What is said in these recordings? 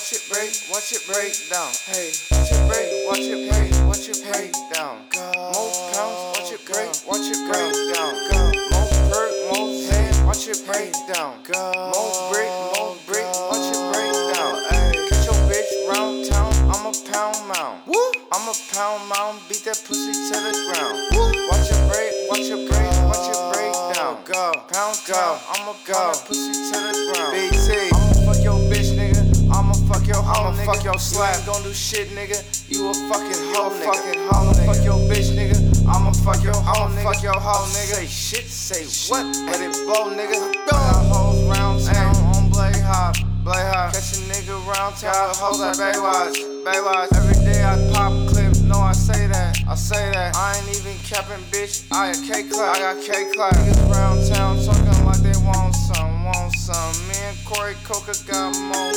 watch it break, watch it break down. Hey, watch it break, watch it break, watch it break down. More pounds, watch it break, watch it break down. More perk, more head, watch it break down. More brick, more brick, watch it break down. Hey, catch your bitch round town, I'm a pound mound. I'm a pound mound, beat that pussy to the ground. Watch it break, watch it break, watch it break down. Go, pound go, I'ma go, pussy to the ground. BT, I'ma fuck your bitch, nigga. your slap. You ain't gon' do shit, nigga. You a fucking hoe, nigga. Fucking hoe, I'ma fuck your bitch, nigga. I'ma fuck your hoe, nigga. Fuck your hoe, nigga. Say shit, say what? Let it blow, nigga. Got hoes round town on Blade Hop. Blade Hop. Catch a nigga round town. Hoes at Baywatch. Baywatch. Every day I pop clips. No, I say that. I say that. I ain't even capping, bitch. I got K clap. I got K clap. Niggas round town talking like they want some, want some. Me and Corey Coka got more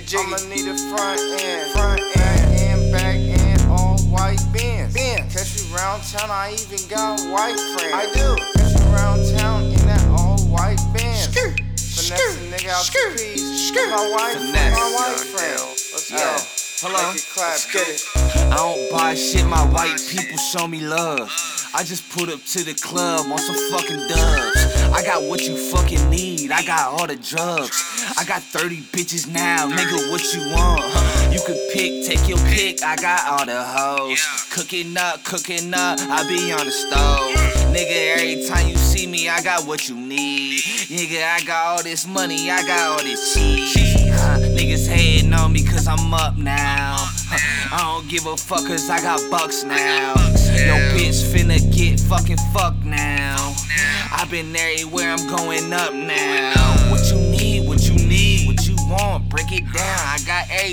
get jiggy. I'ma need a front end. Front end, and back end, all white bins. Bins. Catch me round town, I even got white friends. I do. Catch me round town in that all white bins. Finesse a nigga out the piece. My wife, Finesse, my white young friend. L. Let's Yeah. Hello? Make it clap, Let's get it. I don't buy shit, my white people show me love. I just put up to the club on some fucking dubs. I got what you fucking need, I got all the drugs. I got 30 bitches now, nigga, what you want? You can pick, take your pick, I got all the hoes. Cooking up, cooking up, I be on the stove. Nigga, every time you see me, I got what you need. Nigga, I got all this money, I got all this cheese. Huh, niggas hating on me cause I'm up now. Huh, I don't give a fuck cause I got bucks now. Yo, bitch finna get fucking fucked now. i been everywhere, I'm going up now. What you need,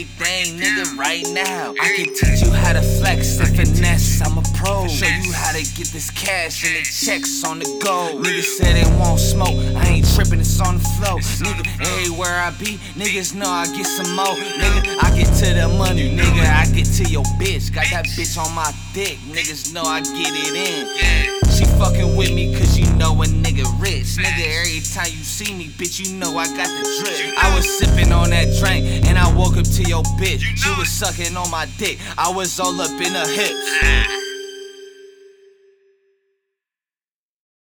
everything, nigga, right now. I can teach you how to flex and finesse, I'm a pro. Show you how to get this cash and the checks on the go. Nigga said they won't smoke, I ain't tripping, it's on the flow. Nigga, everywhere I be, niggas know I get some more. Nigga, I get to the money, nigga, I get to your bitch. Got that bitch on my dick, niggas know I get it in. She fucking with me cause you know a nigga rich. Nigga, every time you see me, bitch, you know I got the drip. I was sipping on that drink and I woke up to your bitch. She was sucking on my dick. I was all up in her hips.